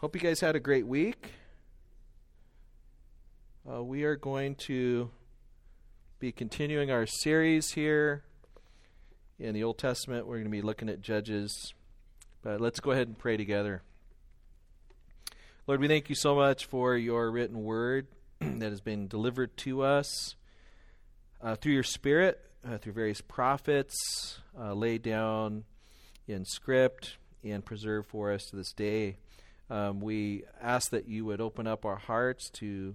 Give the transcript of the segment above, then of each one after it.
Hope you guys had a great week. Uh, we are going to be continuing our series here in the Old Testament. We're going to be looking at Judges. But let's go ahead and pray together. Lord, we thank you so much for your written word that has been delivered to us uh, through your Spirit, uh, through various prophets, uh, laid down in script and preserved for us to this day. Um, we ask that you would open up our hearts to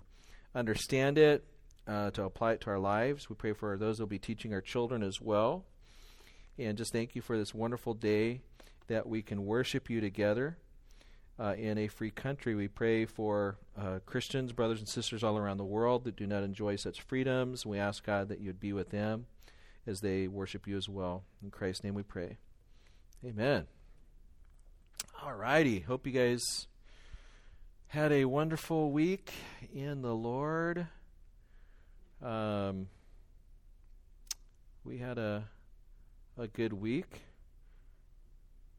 understand it, uh, to apply it to our lives. We pray for those who will be teaching our children as well. And just thank you for this wonderful day that we can worship you together uh, in a free country. We pray for uh, Christians, brothers and sisters all around the world that do not enjoy such freedoms. We ask God that you'd be with them as they worship you as well. In Christ's name we pray. Amen. All righty. Hope you guys had a wonderful week in the Lord. Um, we had a a good week.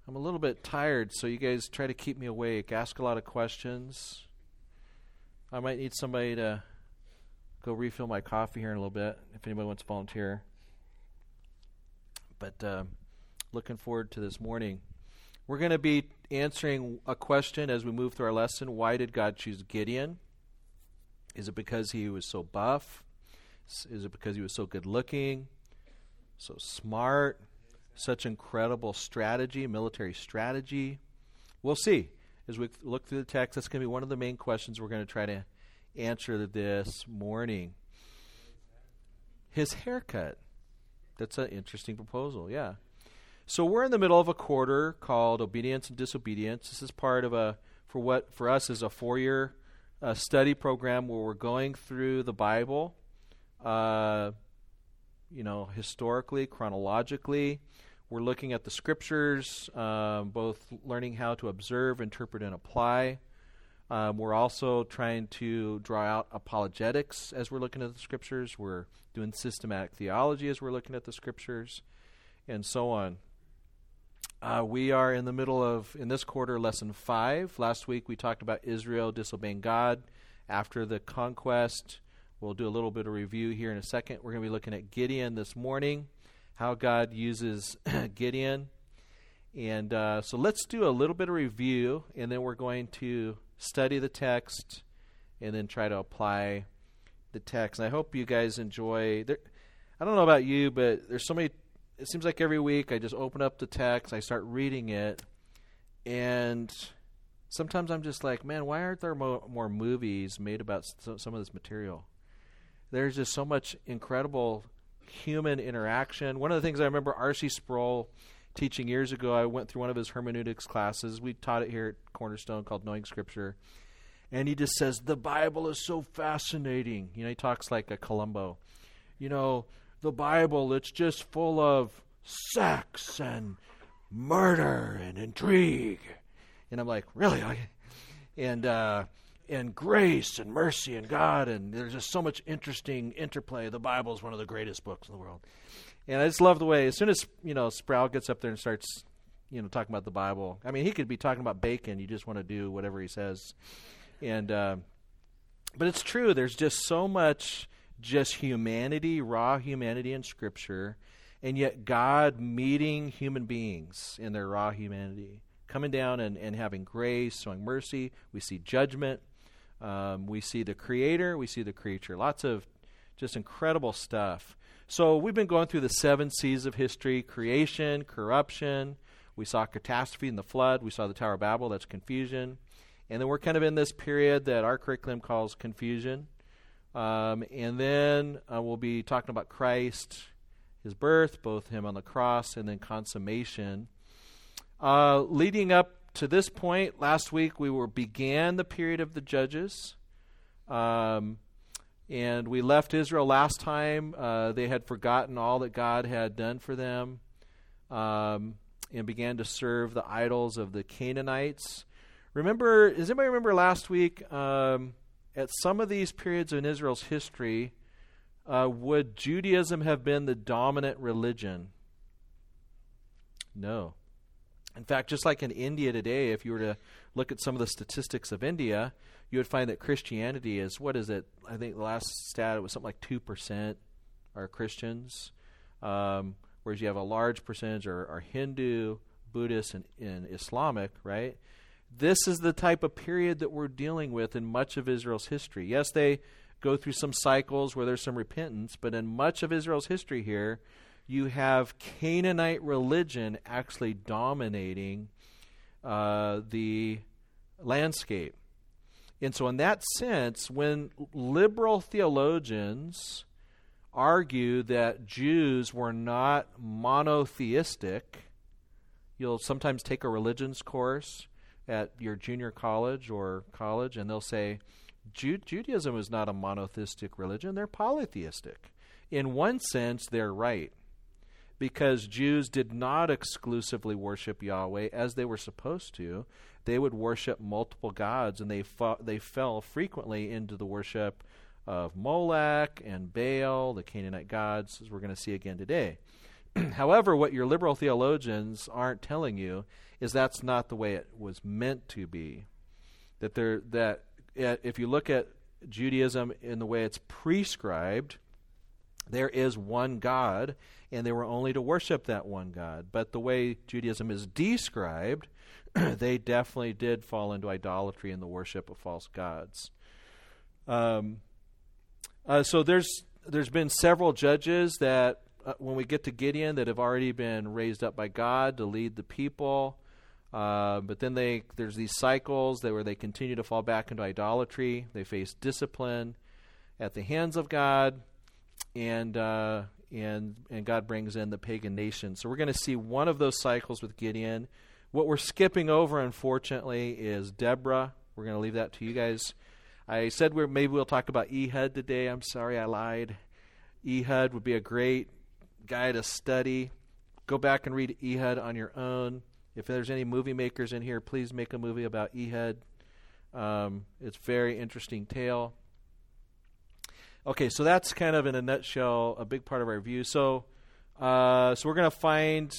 I'm a little bit tired, so you guys try to keep me awake. Ask a lot of questions. I might need somebody to go refill my coffee here in a little bit if anybody wants to volunteer. But uh, looking forward to this morning. We're going to be answering a question as we move through our lesson. Why did God choose Gideon? Is it because he was so buff? Is it because he was so good looking, so smart, such incredible strategy, military strategy? We'll see. As we look through the text, that's going to be one of the main questions we're going to try to answer this morning. His haircut. That's an interesting proposal, yeah. So we're in the middle of a quarter called Obedience and Disobedience. This is part of a for what for us is a four-year uh, study program where we're going through the Bible, uh, you know, historically, chronologically. We're looking at the scriptures, um, both learning how to observe, interpret, and apply. Um, we're also trying to draw out apologetics as we're looking at the scriptures. We're doing systematic theology as we're looking at the scriptures, and so on. Uh, we are in the middle of, in this quarter, lesson five. Last week we talked about Israel disobeying God after the conquest. We'll do a little bit of review here in a second. We're going to be looking at Gideon this morning, how God uses Gideon. And uh, so let's do a little bit of review, and then we're going to study the text and then try to apply the text. And I hope you guys enjoy. There, I don't know about you, but there's so many it seems like every week I just open up the text, I start reading it, and sometimes I'm just like, man, why aren't there mo- more movies made about so- some of this material? There's just so much incredible human interaction. One of the things I remember R.C. Sproul teaching years ago, I went through one of his hermeneutics classes. We taught it here at Cornerstone called Knowing Scripture. And he just says, The Bible is so fascinating. You know, he talks like a Columbo. You know, the Bible, it's just full of sex and murder and intrigue. And I'm like, really? And uh, and grace and mercy and God, and there's just so much interesting interplay. The Bible is one of the greatest books in the world. And I just love the way, as soon as, you know, Sproul gets up there and starts, you know, talking about the Bible, I mean, he could be talking about bacon. You just want to do whatever he says. And, uh, but it's true. There's just so much just humanity, raw humanity in Scripture, and yet God meeting human beings in their raw humanity, coming down and, and having grace, showing mercy. We see judgment. Um, we see the Creator. We see the creature. Lots of just incredible stuff. So we've been going through the seven C's of history creation, corruption. We saw catastrophe in the flood. We saw the Tower of Babel. That's confusion. And then we're kind of in this period that our curriculum calls confusion. Um, and then uh, we'll be talking about Christ, his birth, both him on the cross and then consummation. Uh, leading up to this point, last week we were began the period of the judges. Um, and we left Israel last time. Uh, they had forgotten all that God had done for them um, and began to serve the idols of the Canaanites. Remember, does anybody remember last week? Um, at some of these periods in Israel's history, uh, would Judaism have been the dominant religion? No. In fact, just like in India today, if you were to look at some of the statistics of India, you would find that Christianity is what is it? I think the last stat it was something like two percent are Christians, um, whereas you have a large percentage are, are Hindu, Buddhist, and, and Islamic. Right? This is the type of period that we're dealing with in much of Israel's history. Yes, they go through some cycles where there's some repentance, but in much of Israel's history here, you have Canaanite religion actually dominating uh, the landscape. And so, in that sense, when liberal theologians argue that Jews were not monotheistic, you'll sometimes take a religions course at your junior college or college, and they'll say, Judaism is not a monotheistic religion, they're polytheistic. In one sense, they're right because Jews did not exclusively worship Yahweh as they were supposed to. They would worship multiple gods, and they they fell frequently into the worship of Molech and Baal, the Canaanite gods, as we're going to see again today. However, what your liberal theologians aren't telling you is that's not the way it was meant to be. That there that if you look at Judaism in the way it's prescribed, there is one God, and they were only to worship that one God. But the way Judaism is described, they definitely did fall into idolatry and the worship of false gods. Um, uh, so there's there's been several judges that uh, when we get to Gideon that have already been raised up by God to lead the people. Uh, but then they there's these cycles that where they continue to fall back into idolatry. They face discipline at the hands of God and uh, and and God brings in the pagan nation. So we're going to see one of those cycles with Gideon. What we're skipping over, unfortunately, is Deborah. We're going to leave that to you guys. I said we maybe we'll talk about Ehud today. I'm sorry I lied. Ehud would be a great guy to study. Go back and read Ehud on your own. If there's any movie makers in here, please make a movie about Ehud. Um, it's very interesting tale. Okay, so that's kind of in a nutshell a big part of our view. So, uh, so we're going to find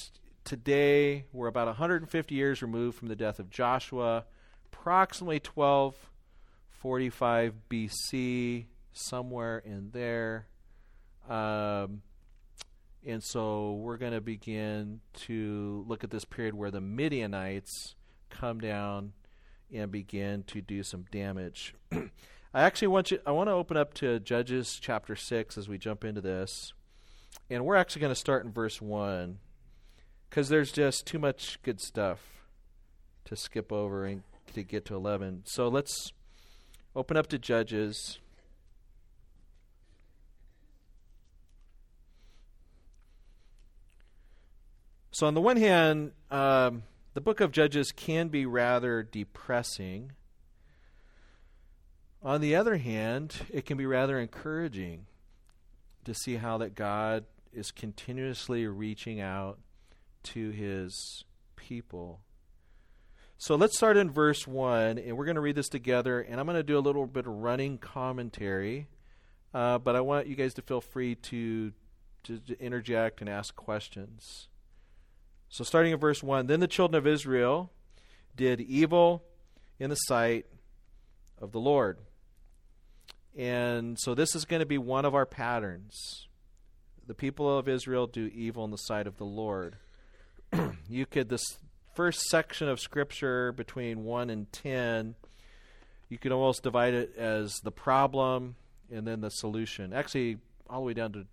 today we're about 150 years removed from the death of Joshua, approximately 1245 BC, somewhere in there. Um, and so we're going to begin to look at this period where the Midianites come down and begin to do some damage. I actually want you I want to open up to Judges chapter 6 as we jump into this. And we're actually going to start in verse 1 cuz there's just too much good stuff to skip over and to get to 11. So let's open up to Judges So, on the one hand, um, the book of Judges can be rather depressing on the other hand, it can be rather encouraging to see how that God is continuously reaching out to his people. So let's start in verse 1, and we're going to read this together, and I'm going to do a little bit of running commentary, uh, but I want you guys to feel free to, to, to interject and ask questions. So starting at verse 1 Then the children of Israel did evil in the sight of the Lord and so this is going to be one of our patterns. The people of Israel do evil in the sight of the Lord. you could, this first section of Scripture between 1 and 10, you could almost divide it as the problem and then the solution. Actually, all the way down to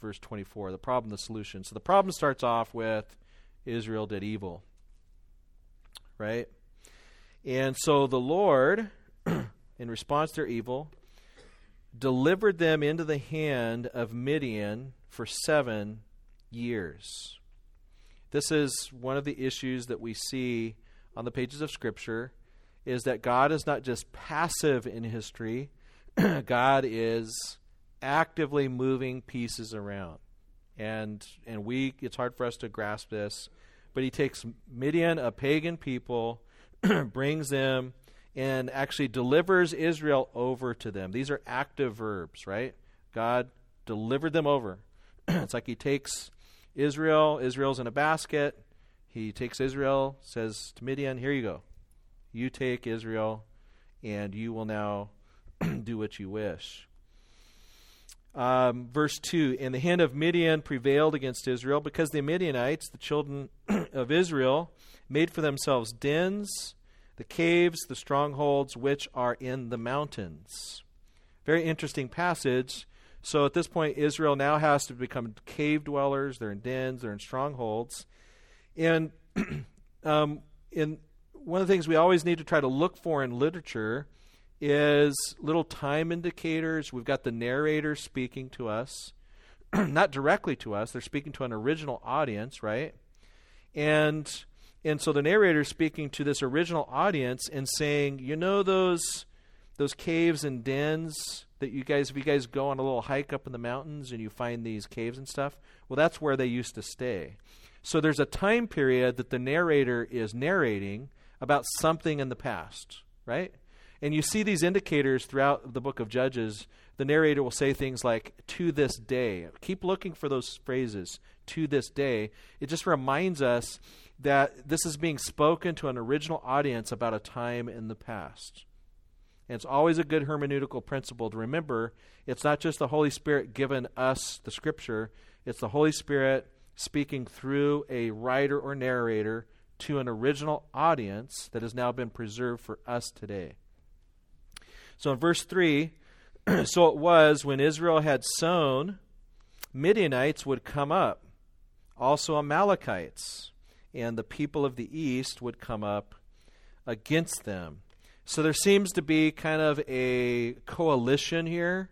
verse 24, the problem, the solution. So the problem starts off with Israel did evil. Right? And so the Lord, in response to their evil, delivered them into the hand of Midian for seven years. This is one of the issues that we see on the pages of Scripture is that God is not just passive in history, God is actively moving pieces around. And and we it's hard for us to grasp this, but he takes Midian, a pagan people, brings them and actually delivers Israel over to them. These are active verbs, right? God delivered them over. it's like he takes Israel, Israel's in a basket, He takes Israel, says to Midian, Here you go. You take Israel, and you will now do what you wish. Um, verse 2 And the hand of Midian prevailed against Israel because the Midianites, the children of Israel, made for themselves dens, the caves, the strongholds which are in the mountains. Very interesting passage. So at this point, Israel now has to become cave dwellers. They're in dens, they're in strongholds. And um, in one of the things we always need to try to look for in literature is little time indicators. We've got the narrator speaking to us, not directly to us. They're speaking to an original audience, right? And and so the narrator is speaking to this original audience and saying, you know those those caves and dens that you guys if you guys go on a little hike up in the mountains and you find these caves and stuff, well that's where they used to stay. So there's a time period that the narrator is narrating about something in the past, right? And you see these indicators throughout the book of Judges. The narrator will say things like, to this day. Keep looking for those phrases, to this day. It just reminds us that this is being spoken to an original audience about a time in the past. And it's always a good hermeneutical principle to remember it's not just the Holy Spirit giving us the scripture, it's the Holy Spirit speaking through a writer or narrator to an original audience that has now been preserved for us today. So in verse 3, so it was when Israel had sown, Midianites would come up, also Amalekites, and the people of the east would come up against them. So there seems to be kind of a coalition here.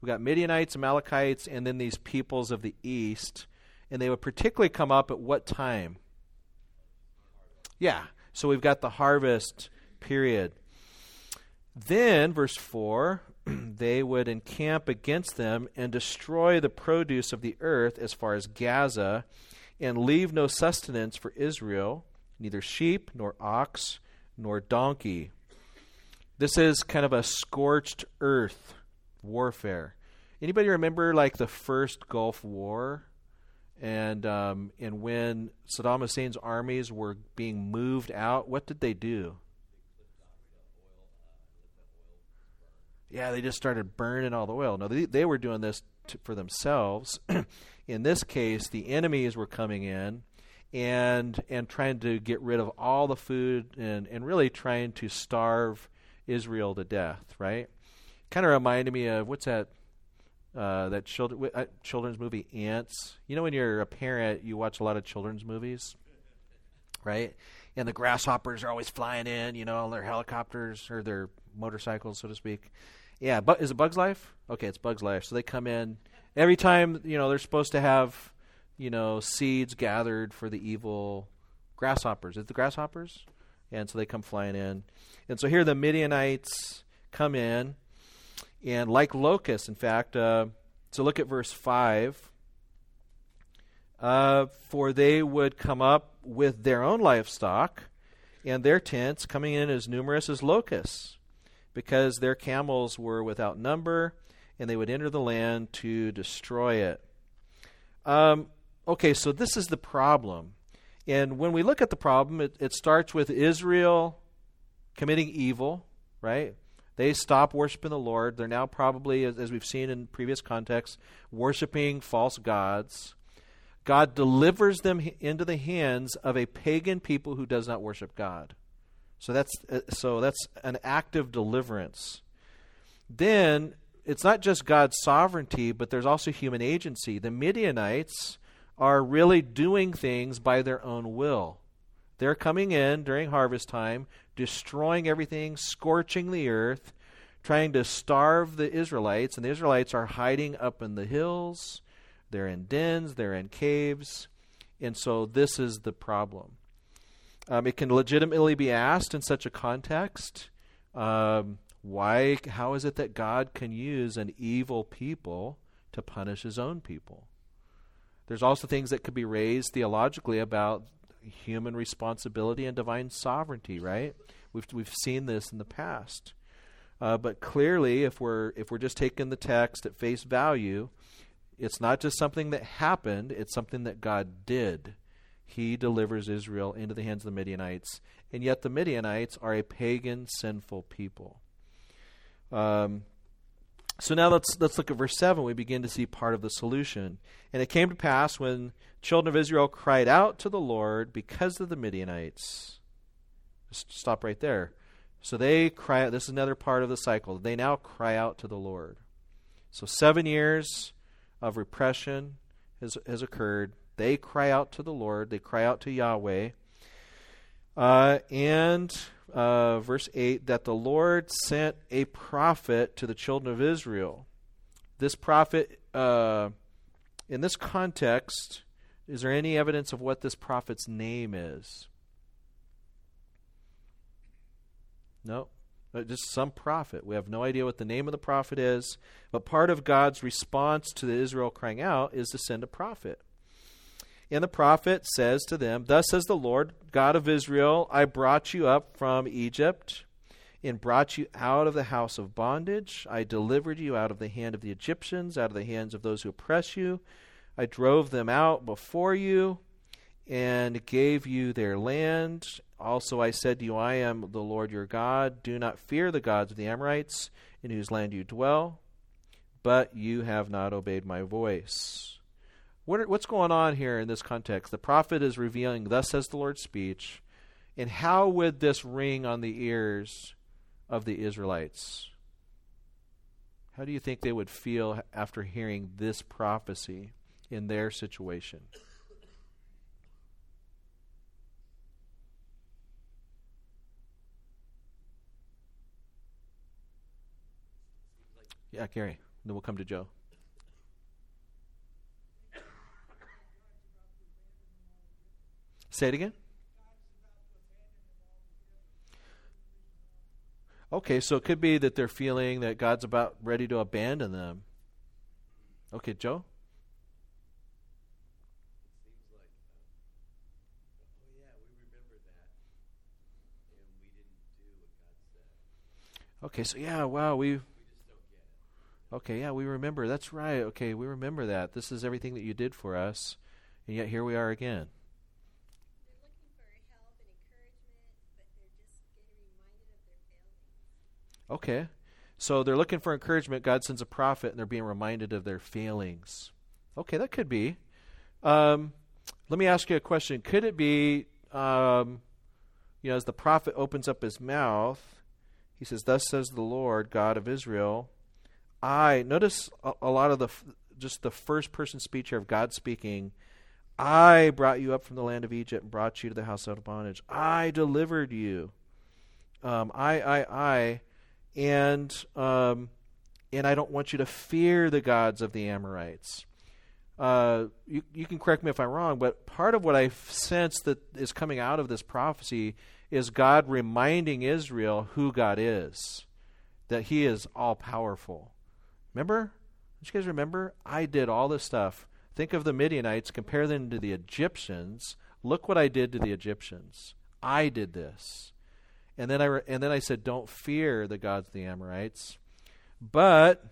We've got Midianites, Amalekites, and then these peoples of the east. And they would particularly come up at what time? Yeah. So we've got the harvest period. Then, verse 4, they would encamp against them and destroy the produce of the earth as far as Gaza, and leave no sustenance for Israel, neither sheep, nor ox, nor donkey. This is kind of a scorched earth warfare. Anybody remember like the first Gulf War? And um, and when Saddam Hussein's armies were being moved out, what did they do? Yeah, they just started burning all the oil. No, they, they were doing this to, for themselves. in this case, the enemies were coming in and and trying to get rid of all the food and, and really trying to starve Israel to death, right? Kind of reminded me of what's that uh, that children uh, children's movie Ants. You know, when you're a parent, you watch a lot of children's movies, right? And the grasshoppers are always flying in, you know, on their helicopters or their motorcycles, so to speak. Yeah, but is it Bug's Life? Okay, it's Bug's Life. So they come in every time. You know, they're supposed to have, you know, seeds gathered for the evil grasshoppers. Is it the grasshoppers? And so they come flying in, and so here the Midianites come in, and like locusts, in fact. Uh, so look at verse five. Uh, for they would come up with their own livestock and their tents, coming in as numerous as locusts because their camels were without number and they would enter the land to destroy it. Um, okay, so this is the problem. And when we look at the problem, it, it starts with Israel committing evil, right? They stop worshiping the Lord. They're now probably, as, as we've seen in previous contexts, worshiping false gods. God delivers them into the hands of a pagan people who does not worship God. So that's uh, so that's an active deliverance. Then it's not just God's sovereignty, but there's also human agency. The Midianites are really doing things by their own will. They're coming in during harvest time, destroying everything, scorching the earth, trying to starve the Israelites, and the Israelites are hiding up in the hills. They're in dens, they're in caves. And so this is the problem. Um, it can legitimately be asked in such a context um, why, how is it that God can use an evil people to punish his own people? There's also things that could be raised theologically about human responsibility and divine sovereignty, right? We've, we've seen this in the past. Uh, but clearly, if we're, if we're just taking the text at face value, it's not just something that happened, it's something that God did. He delivers Israel into the hands of the Midianites, and yet the Midianites are a pagan, sinful people. Um, so now let's let's look at verse seven. We begin to see part of the solution. And it came to pass when children of Israel cried out to the Lord because of the Midianites. Just stop right there. So they cry out. This is another part of the cycle. They now cry out to the Lord. So seven years of repression has, has occurred. They cry out to the Lord. They cry out to Yahweh. Uh, and uh, verse 8 that the Lord sent a prophet to the children of Israel. This prophet, uh, in this context, is there any evidence of what this prophet's name is? No. Uh, just some prophet. We have no idea what the name of the prophet is, but part of God's response to the Israel crying out is to send a prophet. And the prophet says to them, Thus says the Lord, God of Israel, I brought you up from Egypt and brought you out of the house of bondage. I delivered you out of the hand of the Egyptians, out of the hands of those who oppress you. I drove them out before you and gave you their land. Also, I said to you, I am the Lord your God. Do not fear the gods of the Amorites, in whose land you dwell, but you have not obeyed my voice. What are, what's going on here in this context? The prophet is revealing, Thus says the Lord's speech. And how would this ring on the ears of the Israelites? How do you think they would feel after hearing this prophecy in their situation? Yeah, Gary. Then we'll come to Joe. Say it again. Okay, so it could be that they're feeling that God's about ready to abandon them. Okay, Joe? Okay, so yeah, wow, we Okay, yeah, we remember. That's right. Okay, we remember that. This is everything that you did for us, and yet here we are again. Okay. So they're looking for encouragement. God sends a prophet, and they're being reminded of their failings. Okay, that could be. Um, let me ask you a question. Could it be, um, you know, as the prophet opens up his mouth, he says, Thus says the Lord, God of Israel, I notice a, a lot of the just the first person speech here of God speaking. I brought you up from the land of Egypt and brought you to the house out of bondage. I delivered you. Um, I, I, I, and um, and I don't want you to fear the gods of the Amorites. Uh, you, you can correct me if I'm wrong, but part of what I sense that is coming out of this prophecy is God reminding Israel who God is, that He is all powerful, Remember? Don't you guys remember? I did all this stuff. Think of the Midianites, compare them to the Egyptians. Look what I did to the Egyptians. I did this. And then I re- and then I said, "Don't fear the gods of the Amorites, but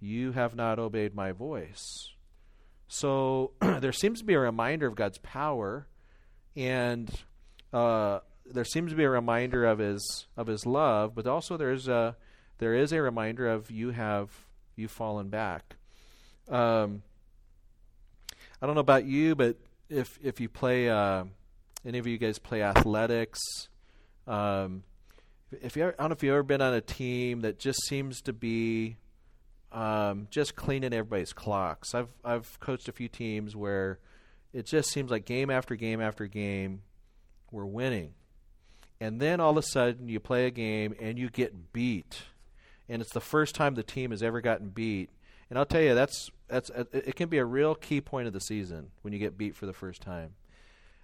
you have not obeyed my voice." So there seems to be a reminder of God's power, and uh, there seems to be a reminder of His of His love, but also there's a there is a reminder of you have you fallen back. Um, I don't know about you, but if if you play, uh, any of you guys play athletics, um, if you ever, I don't know if you've ever been on a team that just seems to be um, just cleaning everybody's clocks. I've I've coached a few teams where it just seems like game after game after game, we're winning, and then all of a sudden you play a game and you get beat and it's the first time the team has ever gotten beat. And I'll tell you, that's that's it can be a real key point of the season when you get beat for the first time.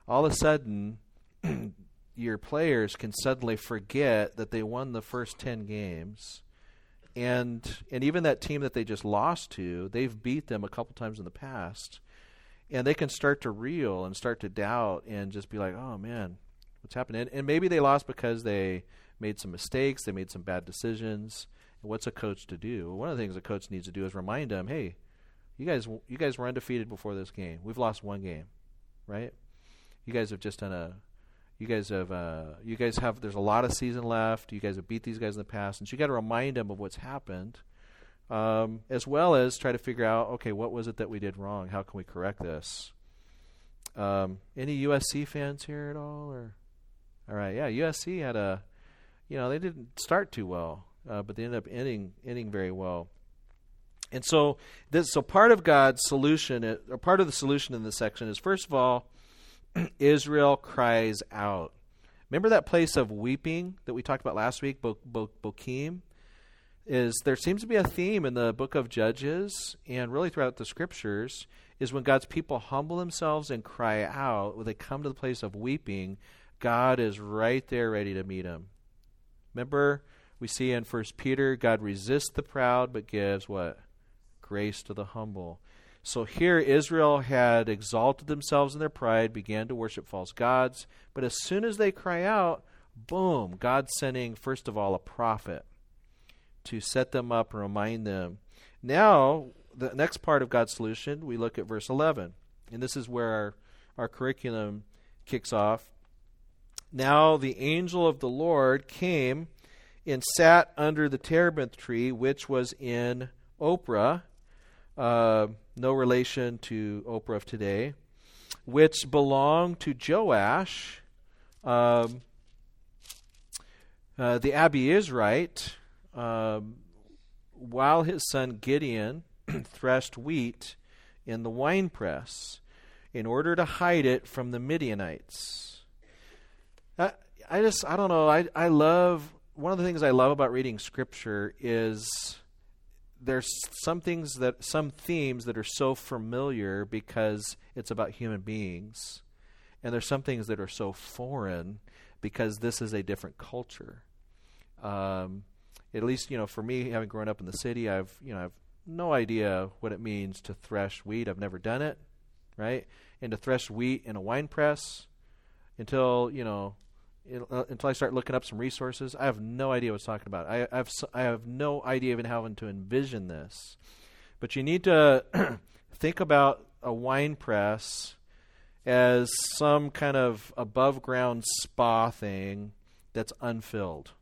All of a sudden, your players can suddenly forget that they won the first ten games, and and even that team that they just lost to, they've beat them a couple times in the past, and they can start to reel and start to doubt and just be like, oh man, what's happening? And, and maybe they lost because they made some mistakes, they made some bad decisions what's a coach to do? One of the things a coach needs to do is remind them, "Hey, you guys, you guys were undefeated before this game. We've lost one game, right?" You guys have just done a. You guys have. Uh, you guys have. There's a lot of season left. You guys have beat these guys in the past, and so you got to remind them of what's happened, um, as well as try to figure out. Okay, what was it that we did wrong? How can we correct this? Um, any USC fans here at all? Or all right, yeah, USC had a. You know, they didn't start too well, uh, but they ended up ending ending very well. And so, this, so part of God's solution, uh, or part of the solution in this section is first of all, Israel cries out. Remember that place of weeping that we talked about last week, Bo- Bo- Bokim? Is there seems to be a theme in the book of Judges and really throughout the scriptures is when God's people humble themselves and cry out, when they come to the place of weeping, God is right there ready to meet them. Remember, we see in First Peter, God resists the proud but gives what? grace to the humble. So here, Israel had exalted themselves in their pride, began to worship false gods. But as soon as they cry out, boom, God sending, first of all, a prophet to set them up and remind them. Now, the next part of God's solution, we look at verse 11. And this is where our, our curriculum kicks off. Now the angel of the Lord came and sat under the terebinth tree, which was in Ophrah uh, no relation to Oprah of today, which belonged to Joash, um, uh, the right. um, while his son Gideon threshed wheat in the winepress in order to hide it from the Midianites. I, I just, I don't know, I, I love, one of the things I love about reading Scripture is there's some things that some themes that are so familiar because it's about human beings. And there's some things that are so foreign because this is a different culture. Um, at least you know for me having grown up in the city i've you know i've no idea what it means to thresh wheat i've never done it right? And to thresh wheat in a wine press until you know uh, until I start looking up some resources. I have no idea what's talking about. I, I have I have no idea even how to envision this. But you need to think about a wine press as some kind of above ground spa thing that's unfilled,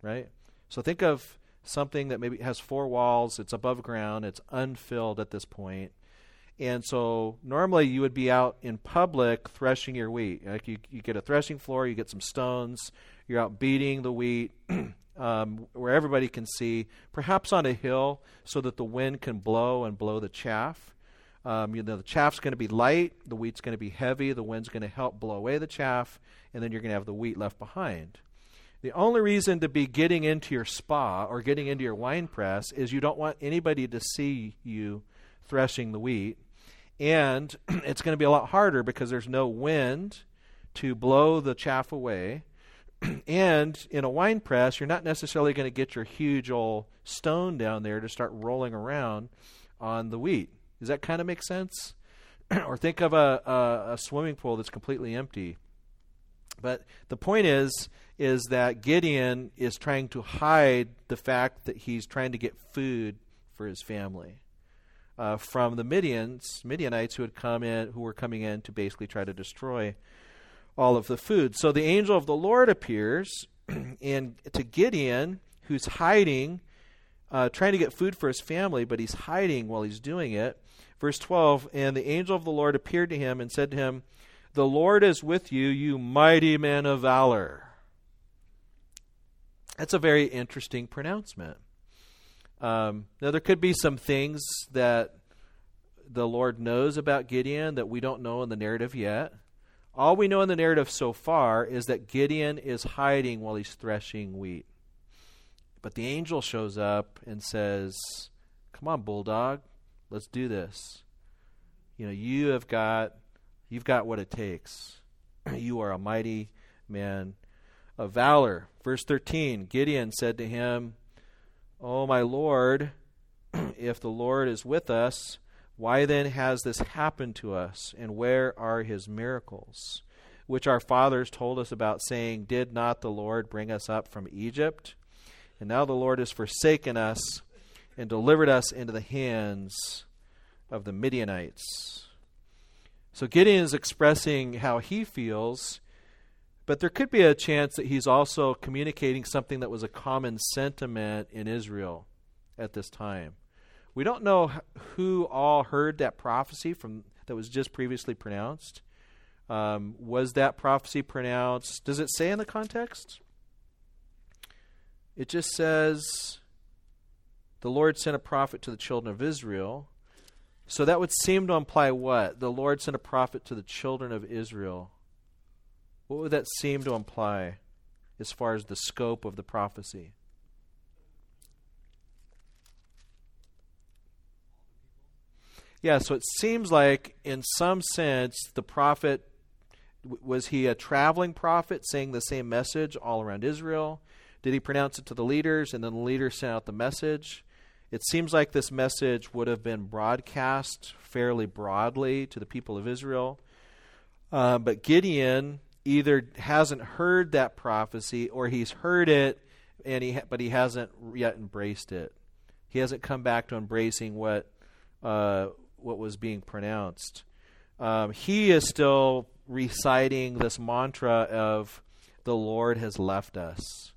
right? So think of something that maybe has four walls, it's above ground, it's unfilled at this point, and so normally you would be out in public threshing your wheat. Like you, you get a threshing floor, you get some stones, you're out beating the wheat um, where everybody can see, perhaps on a hill so that the wind can blow and blow the chaff. Um, you know, the chaff's going to be light, the wheat's going to be heavy, the wind's going to help blow away the chaff, and then you're going to have the wheat left behind. The only reason to be getting into your spa or getting into your wine press is you don't want anybody to see you threshing the wheat and it's going to be a lot harder because there's no wind to blow the chaff away. and in a wine press, you're not necessarily going to get your huge old stone down there to start rolling around on the wheat. Does that kind of make sense? or think of a, a, a swimming pool that's completely empty. But the point is, is that Gideon is trying to hide the fact that he's trying to get food for his family uh, from the Midians, Midianites who had come in, who were coming in to basically try to destroy all of the food. So the angel of the Lord appears, and to Gideon, who's hiding, uh, trying to get food for his family, but he's hiding while he's doing it. Verse 12 And the angel of the Lord appeared to him and said to him, The Lord is with you, you mighty man of valor. That's a very interesting pronouncement. Um, now, there could be some things that the Lord knows about Gideon that we don't know in the narrative yet. All we know in the narrative so far is that Gideon is hiding while he's threshing wheat. But the angel shows up and says, Come on, bulldog, let's do this. You know, you have got you've got what it takes. you are a mighty man of valor. Verse 13 Gideon said to him, Oh, my Lord, if the Lord is with us, why then has this happened to us? And where are his miracles, which our fathers told us about, saying, Did not the Lord bring us up from Egypt? And now the Lord has forsaken us and delivered us into the hands of the Midianites. So Gideon is expressing how he feels, but there could be a chance that he's also communicating something that was a common sentiment in Israel at this time. We don't know who all heard that prophecy from that was just previously pronounced. Um, was that prophecy pronounced? Does it say in the context? It just says the Lord sent a prophet to the children of Israel. So that would seem to imply what? The Lord sent a prophet to the children of Israel. What would that seem to imply as far as the scope of the prophecy? Yeah, so it seems like, in some sense, the prophet was he a traveling prophet saying the same message all around Israel? Did he pronounce it to the leaders and then the leaders sent out the message? It seems like this message would have been broadcast fairly broadly to the people of Israel. Uh, but Gideon either hasn't heard that prophecy or he's heard it and he but he hasn't yet embraced it. He hasn't come back to embracing what uh, what was being pronounced. Um, he is still reciting this mantra of the Lord has left us.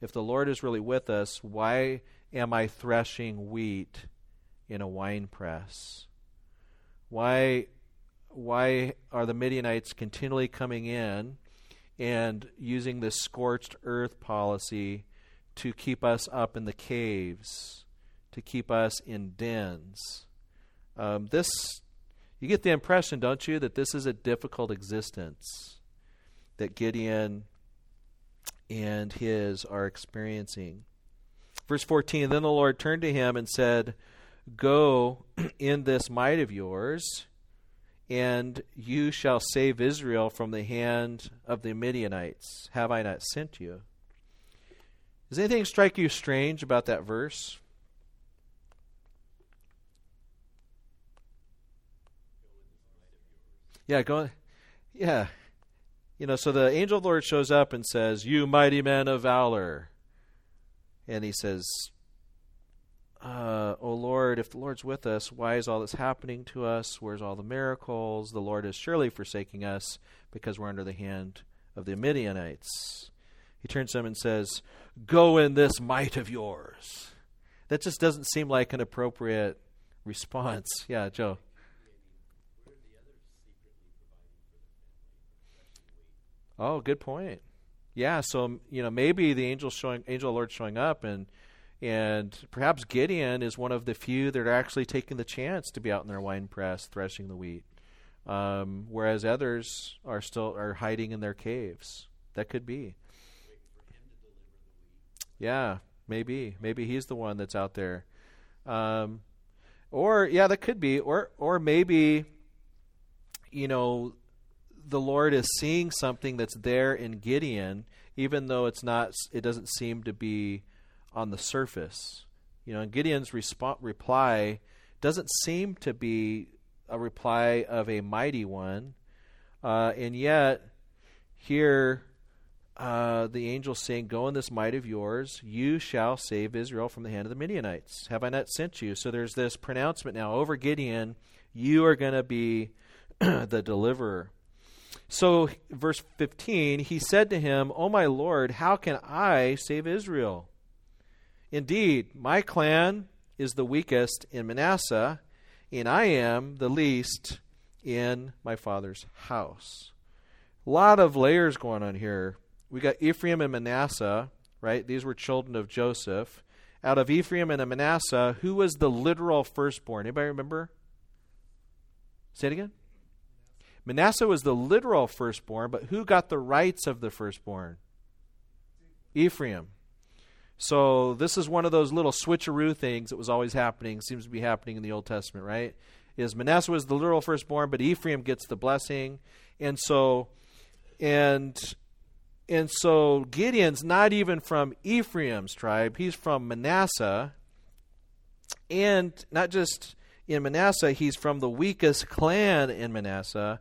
If the Lord is really with us, why am I threshing wheat in a wine press? Why why are the Midianites continually coming in and using this scorched earth policy to keep us up in the caves, to keep us in dens? Um, this, you get the impression, don't you, that this is a difficult existence that Gideon and his are experiencing. Verse 14 Then the Lord turned to him and said, Go in this might of yours, and you shall save Israel from the hand of the Midianites. Have I not sent you? Does anything strike you strange about that verse? Yeah, go. Yeah, you know. So the angel of the Lord shows up and says, "You mighty men of valor," and he says, uh, "O Lord, if the Lord's with us, why is all this happening to us? Where's all the miracles? The Lord is surely forsaking us because we're under the hand of the Midianites." He turns to him and says, "Go in this might of yours." That just doesn't seem like an appropriate response. Yeah, Joe. Oh, good point. Yeah, so you know maybe the angel showing angel Lord showing up and and perhaps Gideon is one of the few that are actually taking the chance to be out in their wine press threshing the wheat, um, whereas others are still are hiding in their caves. That could be. Yeah, maybe maybe he's the one that's out there, um, or yeah, that could be, or or maybe you know the Lord is seeing something that's there in Gideon, even though it's not, it doesn't seem to be on the surface. You know, and Gideon's resp- reply doesn't seem to be a reply of a mighty one, uh, and yet here uh, the angel saying, "Go in this might of yours; you shall save Israel from the hand of the Midianites. Have I not sent you?" So there's this pronouncement now over Gideon: "You are going to be the deliverer." So, verse 15, he said to him, O my Lord, how can I save Israel? Indeed, my clan is the weakest in Manasseh, and I am the least in my father's house. A lot of layers going on here. We got Ephraim and Manasseh, right? These were children of Joseph. Out of Ephraim and Manasseh, who was the literal firstborn? Anybody remember? Say it again. Manasseh was the literal firstborn, but who got the rights of the firstborn? Ephraim. So this is one of those little switcheroo things that was always happening, seems to be happening in the Old Testament, right? Is Manasseh was the literal firstborn, but Ephraim gets the blessing. And so and and so Gideon's not even from Ephraim's tribe, he's from Manasseh. And not just in Manasseh, he's from the weakest clan in Manasseh,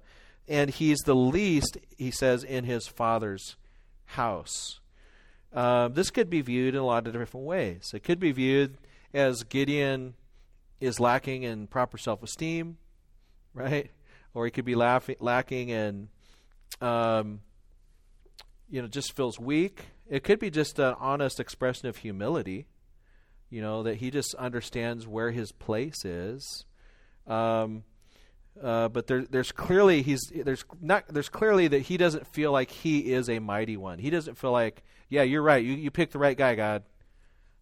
and he's the least, he says, in his father's house. Uh, this could be viewed in a lot of different ways. It could be viewed as Gideon is lacking in proper self esteem, right? or he could be lacking in, um, you know, just feels weak. It could be just an honest expression of humility, you know, that he just understands where his place is. Um, uh, but there, there's clearly he's there's not there's clearly that he doesn't feel like he is a mighty one. He doesn't feel like, yeah, you're right. You you picked the right guy, God.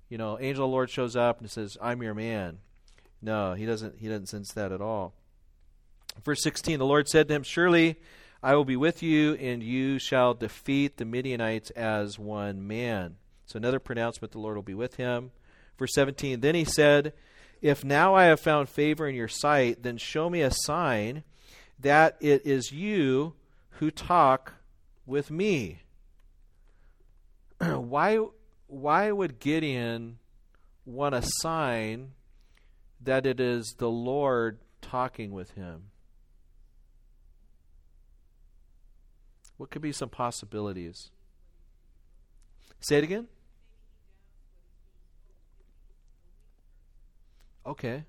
You know, angel of the Lord shows up and says, "I'm your man." No, he doesn't. He doesn't sense that at all. Verse 16: The Lord said to him, "Surely I will be with you, and you shall defeat the Midianites as one man." So another pronouncement: the Lord will be with him. Verse 17: Then he said if now I have found favor in your sight, then show me a sign that it is you who talk with me. why, why would Gideon want a sign that it is the Lord talking with him? What could be some possibilities? Say it again. Okay.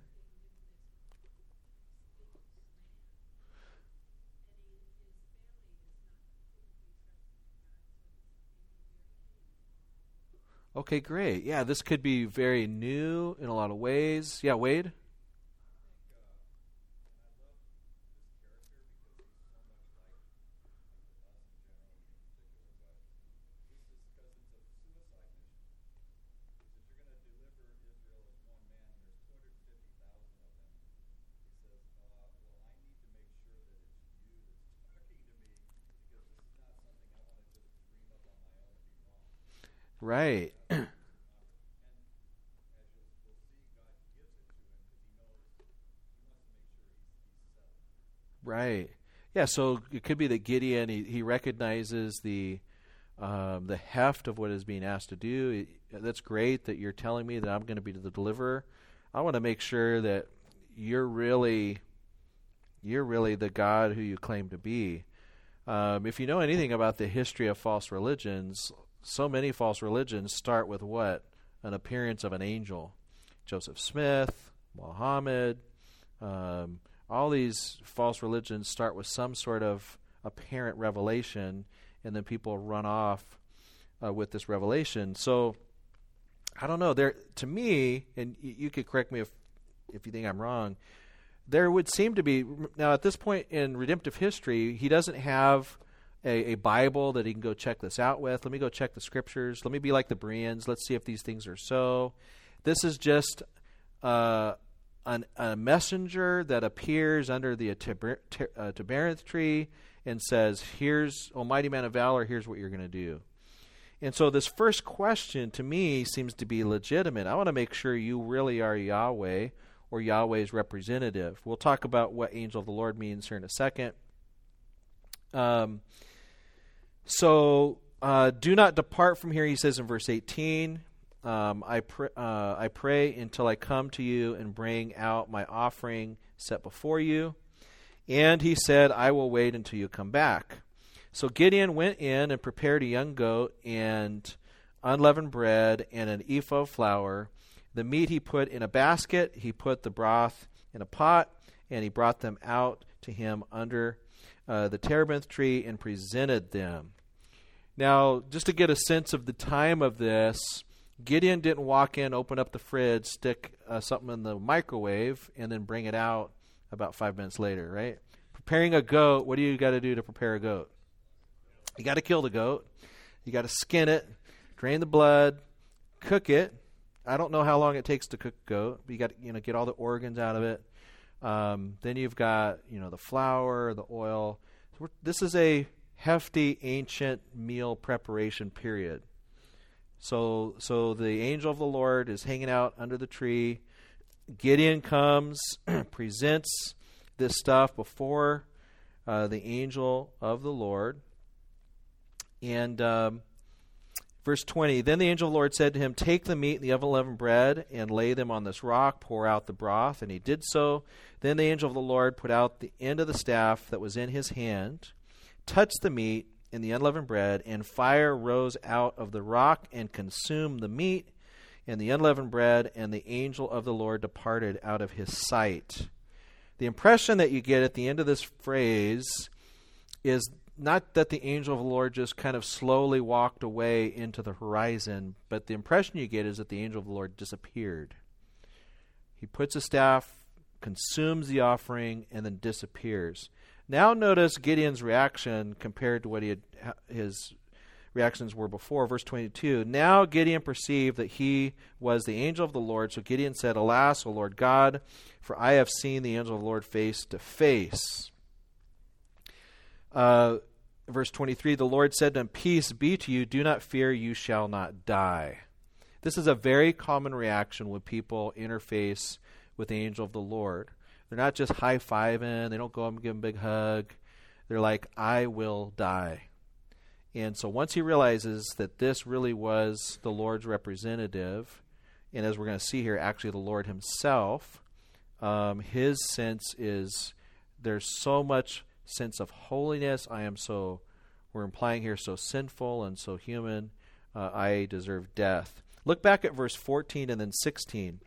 Okay, great. Yeah, this could be very new in a lot of ways. Yeah, Wade? Right. right. Yeah, so it could be that Gideon he, he recognizes the um, the heft of what is being asked to do. That's great that you're telling me that I'm going to be the deliverer. I want to make sure that you're really you're really the God who you claim to be. Um, if you know anything about the history of false religions, so many false religions start with what? An appearance of an angel. Joseph Smith, Muhammad, um, all these false religions start with some sort of apparent revelation, and then people run off uh, with this revelation. So, I don't know. There, to me, and y- you could correct me if if you think I'm wrong. There would seem to be now at this point in redemptive history, he doesn't have a, a, Bible that he can go check this out with. Let me go check the scriptures. Let me be like the Bereans. Let's see if these things are so. This is just uh, an, a messenger that appears under the uh, terebinth tree and says, Here's, Almighty man of valor, here's what you're going to do. And so, this first question to me seems to be legitimate. I want to make sure you really are Yahweh or Yahweh's representative. We'll talk about what angel of the Lord means here in a second. Um, so uh, do not depart from here, he says in verse 18. Um, I, pr- uh, I pray until I come to you and bring out my offering set before you. And he said, I will wait until you come back. So Gideon went in and prepared a young goat and unleavened bread and an ephah of flour. The meat he put in a basket, he put the broth in a pot, and he brought them out to him under uh, the terebinth tree and presented them. Now, just to get a sense of the time of this, Gideon didn't walk in, open up the fridge, stick uh, something in the microwave, and then bring it out about five minutes later, right? Preparing a goat, what do you got to do to prepare a goat? You got to kill the goat. You got to skin it, drain the blood, cook it. I don't know how long it takes to cook a goat, but you got to you know get all the organs out of it. Um, then you've got you know the flour, the oil. this is a hefty ancient meal preparation period. So so the angel of the Lord is hanging out under the tree. Gideon comes, presents this stuff before uh, the angel of the Lord. And um, verse 20 Then the angel of the Lord said to him, Take the meat and the unleavened bread and lay them on this rock, pour out the broth. And he did so. Then the angel of the Lord put out the end of the staff that was in his hand touched the meat and the unleavened bread, and fire rose out of the rock and consumed the meat and the unleavened bread, and the angel of the Lord departed out of his sight. The impression that you get at the end of this phrase is not that the angel of the Lord just kind of slowly walked away into the horizon, but the impression you get is that the angel of the Lord disappeared. He puts a staff, consumes the offering, and then disappears. Now notice Gideon's reaction compared to what he had his reactions were before. Verse 22 Now Gideon perceived that he was the angel of the Lord. So Gideon said, Alas, O Lord God, for I have seen the angel of the Lord face to face. Uh, verse 23 The Lord said to him, Peace be to you, do not fear, you shall not die. This is a very common reaction when people interface with the angel of the Lord. They're not just high fiving, they don't go up and give him a big hug. They're like, I will die. And so once he realizes that this really was the Lord's representative, and as we're going to see here, actually the Lord himself, um, his sense is there's so much sense of holiness. I am so, we're implying here, so sinful and so human. Uh, I deserve death. Look back at verse 14 and then 16.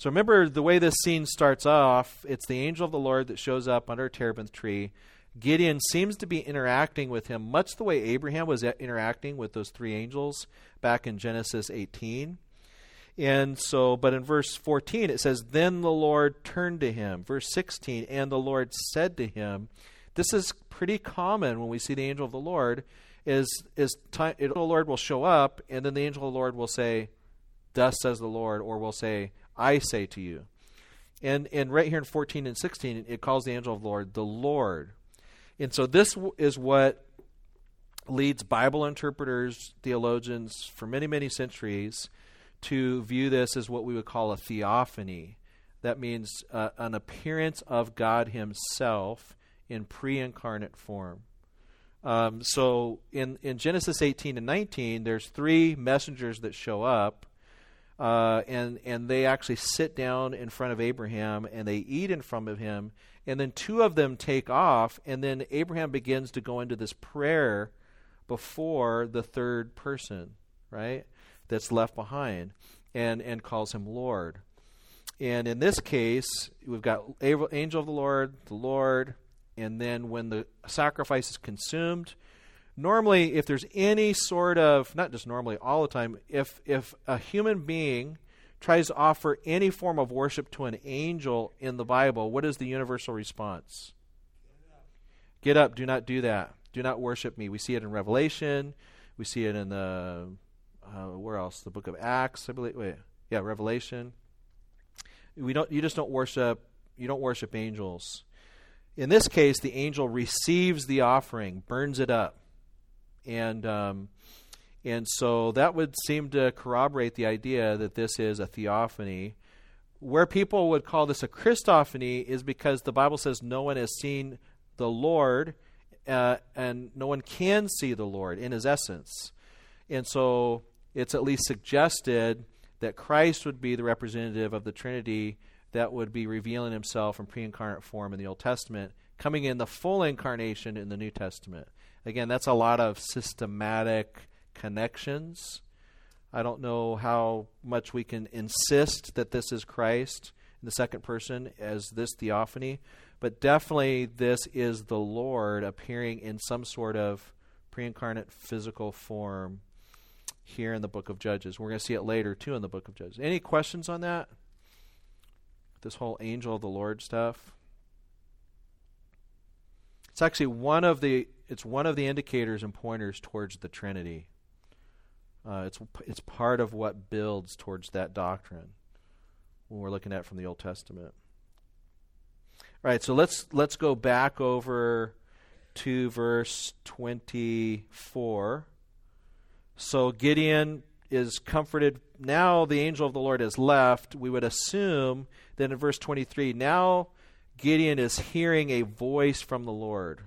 So remember the way this scene starts off, it's the angel of the Lord that shows up under a terebinth tree. Gideon seems to be interacting with him much the way Abraham was interacting with those three angels back in Genesis 18. And so, but in verse 14 it says, Then the Lord turned to him. Verse 16, and the Lord said to him, This is pretty common when we see the angel of the Lord, is, is time, the Lord will show up, and then the angel of the Lord will say, Thus says the Lord, or will say, I say to you. And, and right here in 14 and 16, it calls the angel of the Lord the Lord. And so this is what leads Bible interpreters, theologians for many, many centuries to view this as what we would call a theophany. That means uh, an appearance of God Himself in pre incarnate form. Um, so in, in Genesis 18 and 19, there's three messengers that show up uh, and and they actually sit down in front of Abraham and they eat in front of him, and then two of them take off, and then Abraham begins to go into this prayer before the third person, right, that's left behind, and and calls him Lord. And in this case, we've got angel of the Lord, the Lord, and then when the sacrifice is consumed, normally if there's any sort of not just normally all the time if if a human being tries to offer any form of worship to an angel in the bible what is the universal response? Get up. Do not do that. Do not worship me. We see it in revelation. We see it in the uh, where else? The book of acts i believe. Wait yeah revelation. We don't you just don't worship you don't worship angels. In this case the angel receives the offering burns it up and um, and so that would seem to corroborate the idea that this is a theophany. Where people would call this a Christophany is because the Bible says no one has seen the Lord, uh, and no one can see the Lord in His essence, and so it's at least suggested that Christ would be the representative of the Trinity that would be revealing Himself in pre-incarnate form in the Old Testament, coming in the full incarnation in the New Testament. Again, that's a lot of systematic connections. I don't know how much we can insist that this is Christ in the second person as this theophany, but definitely this is the Lord appearing in some sort of pre incarnate physical form here in the book of Judges. We're going to see it later too in the book of Judges. Any questions on that? This whole angel of the Lord stuff? It's actually one of the it's one of the indicators and pointers towards the Trinity. Uh, it's it's part of what builds towards that doctrine when we're looking at from the Old Testament. All right, so let's let's go back over to verse 24. So Gideon is comforted. Now the angel of the Lord has left. We would assume that in verse 23, now Gideon is hearing a voice from the Lord.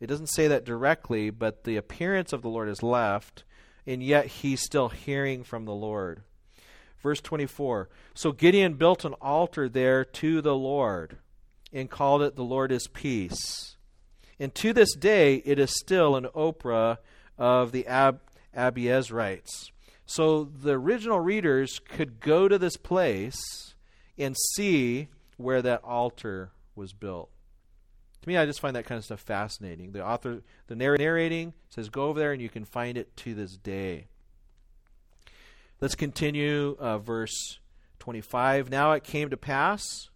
It doesn't say that directly, but the appearance of the Lord is left, and yet he's still hearing from the Lord. Verse 24 So Gideon built an altar there to the Lord and called it The Lord is Peace. And to this day, it is still an Ophrah of the Ab- Abiezrites. So the original readers could go to this place and see where that altar was built. To me, I just find that kind of stuff fascinating. The author, the narrating says, go over there and you can find it to this day. Let's continue uh, verse 25. Now it came to pass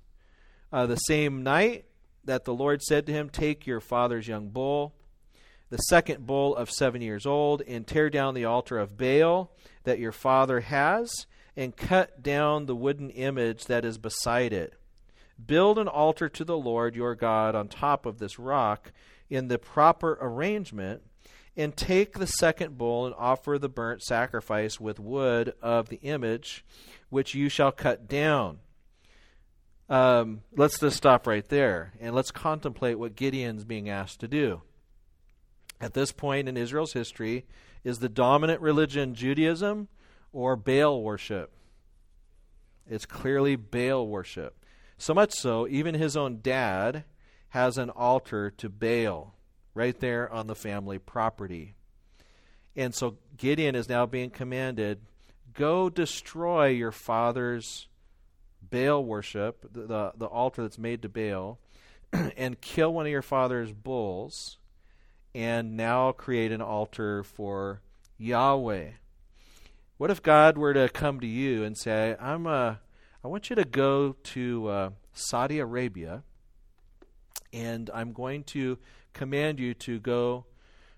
uh, the same night that the Lord said to him, Take your father's young bull, the second bull of seven years old, and tear down the altar of Baal that your father has, and cut down the wooden image that is beside it. Build an altar to the Lord your God on top of this rock in the proper arrangement, and take the second bull and offer the burnt sacrifice with wood of the image which you shall cut down. Um, let's just stop right there and let's contemplate what Gideon's being asked to do. At this point in Israel's history, is the dominant religion Judaism or Baal worship? It's clearly Baal worship. So much so, even his own dad has an altar to Baal right there on the family property. And so Gideon is now being commanded go destroy your father's Baal worship, the, the, the altar that's made to Baal, and kill one of your father's bulls, and now create an altar for Yahweh. What if God were to come to you and say, "I'm a, I want you to go to uh, Saudi Arabia, and I'm going to command you to go.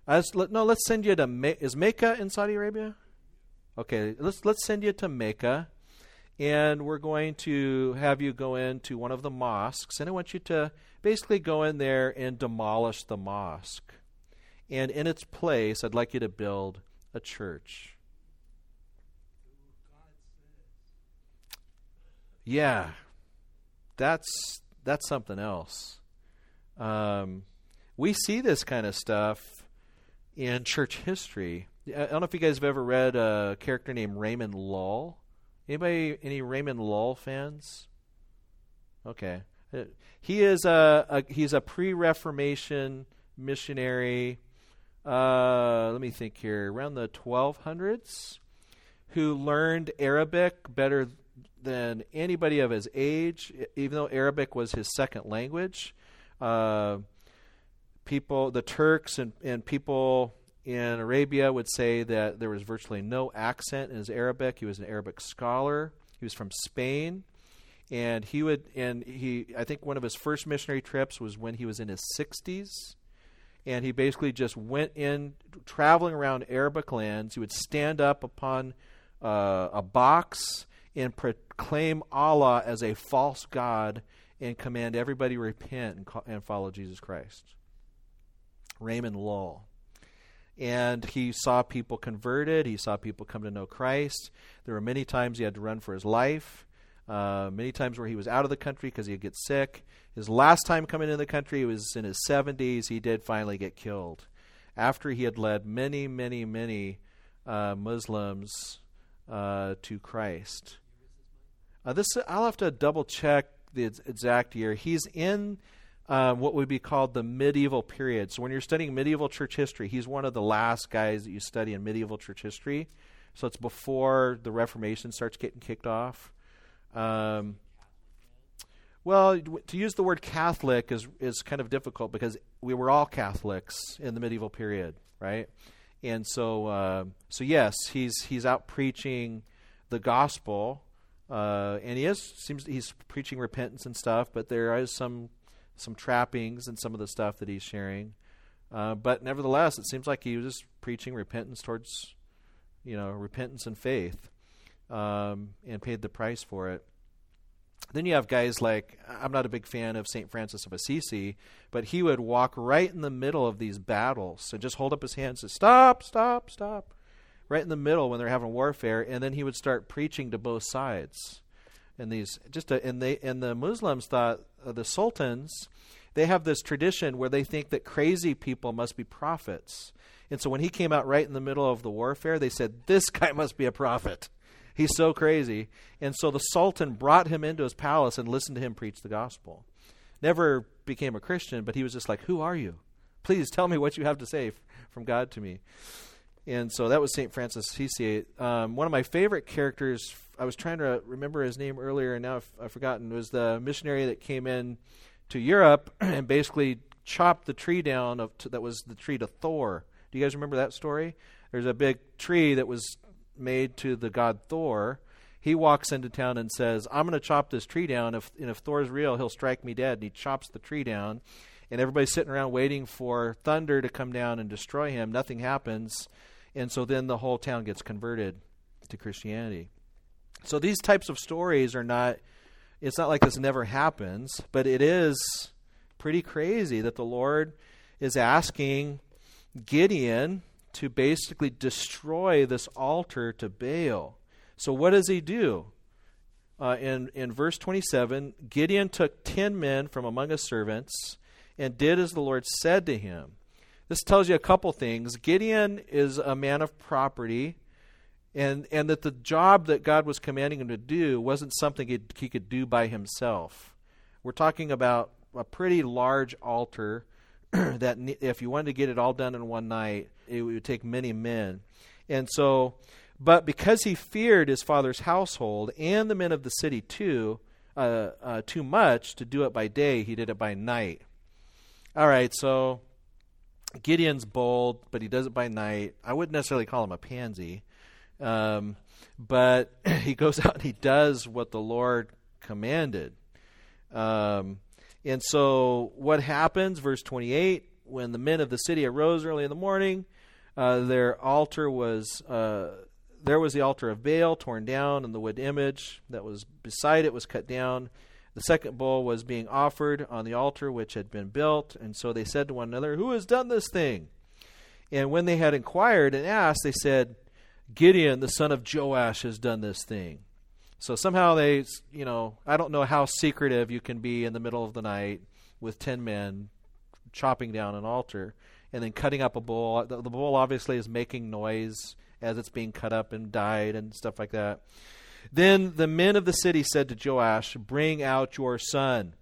As, no, let's send you to Me- is Mecca in Saudi Arabia? Okay, let's let's send you to Mecca, and we're going to have you go into one of the mosques, and I want you to basically go in there and demolish the mosque, and in its place, I'd like you to build a church. Yeah, that's that's something else. Um, we see this kind of stuff in church history. I don't know if you guys have ever read a character named Raymond Lull. Anybody, any Raymond Lull fans? Okay, uh, he is a, a he's a pre-Reformation missionary. Uh, let me think here, around the 1200s, who learned Arabic better than anybody of his age, even though Arabic was his second language. Uh, people, the Turks and, and people in Arabia would say that there was virtually no accent in his Arabic. He was an Arabic scholar. He was from Spain, and he would and he I think one of his first missionary trips was when he was in his 60s, and he basically just went in traveling around Arabic lands. He would stand up upon uh, a box and proclaim Allah as a false god and command everybody repent and, and follow Jesus Christ. Raymond Lull and he saw people converted. He saw people come to know Christ. There were many times he had to run for his life. Uh, many times where he was out of the country because he'd get sick. His last time coming into the country, he was in his 70s. He did finally get killed after he had led many, many, many uh, Muslims uh, to Christ. Uh, this I'll have to double check the exact year. He's in um, what would be called the medieval period. So when you're studying medieval church history, he's one of the last guys that you study in medieval church history. So it's before the Reformation starts getting kicked off. Um, well, to use the word Catholic is is kind of difficult because we were all Catholics in the medieval period, right? And so, uh, so yes, he's he's out preaching the gospel, uh, and he is seems he's preaching repentance and stuff. But there is some some trappings and some of the stuff that he's sharing. Uh, but nevertheless, it seems like he was just preaching repentance towards, you know, repentance and faith, um, and paid the price for it. Then you have guys like I'm not a big fan of Saint Francis of Assisi, but he would walk right in the middle of these battles and just hold up his hands and say, "Stop! Stop! Stop!" Right in the middle when they're having warfare, and then he would start preaching to both sides and these just a, and they and the Muslims thought uh, the sultans they have this tradition where they think that crazy people must be prophets. And so when he came out right in the middle of the warfare, they said, This guy must be a prophet. He's so crazy. And so the Sultan brought him into his palace and listened to him preach the gospel. Never became a Christian, but he was just like, Who are you? Please tell me what you have to say from God to me. And so that was St. Francis Assisi. Um, one of my favorite characters I was trying to remember his name earlier, and now I've, I've forgotten. Was the missionary that came in to Europe and basically chopped the tree down of, that was the tree to Thor. Do you guys remember that story? There's a big tree that was made to the god Thor. He walks into town and says, "I'm going to chop this tree down. If and if Thor's real, he'll strike me dead." And he chops the tree down, and everybody's sitting around waiting for thunder to come down and destroy him. Nothing happens, and so then the whole town gets converted to Christianity. So these types of stories are not. It's not like this never happens, but it is pretty crazy that the Lord is asking Gideon to basically destroy this altar to Baal. So what does he do? Uh, in in verse 27, Gideon took ten men from among his servants and did as the Lord said to him. This tells you a couple things. Gideon is a man of property, and and that the job that God was commanding him to do wasn't something he, he could do by himself. We're talking about a pretty large altar that if you wanted to get it all done in one night, it would take many men. And so, but because he feared his father's household and the men of the city too, uh, uh, too much to do it by day, he did it by night. All right, so Gideon's bold, but he does it by night. I wouldn't necessarily call him a pansy, um, but he goes out and he does what the Lord commanded. Um, and so, what happens, verse 28, when the men of the city arose early in the morning, uh, their altar was, uh, there was the altar of Baal torn down, and the wood image that was beside it was cut down. The second bull was being offered on the altar which had been built. And so they said to one another, Who has done this thing? And when they had inquired and asked, they said, Gideon, the son of Joash, has done this thing. So somehow they, you know, I don't know how secretive you can be in the middle of the night with 10 men chopping down an altar and then cutting up a bull. The, the bull obviously is making noise as it's being cut up and died and stuff like that. Then the men of the city said to Joash, Bring out your son,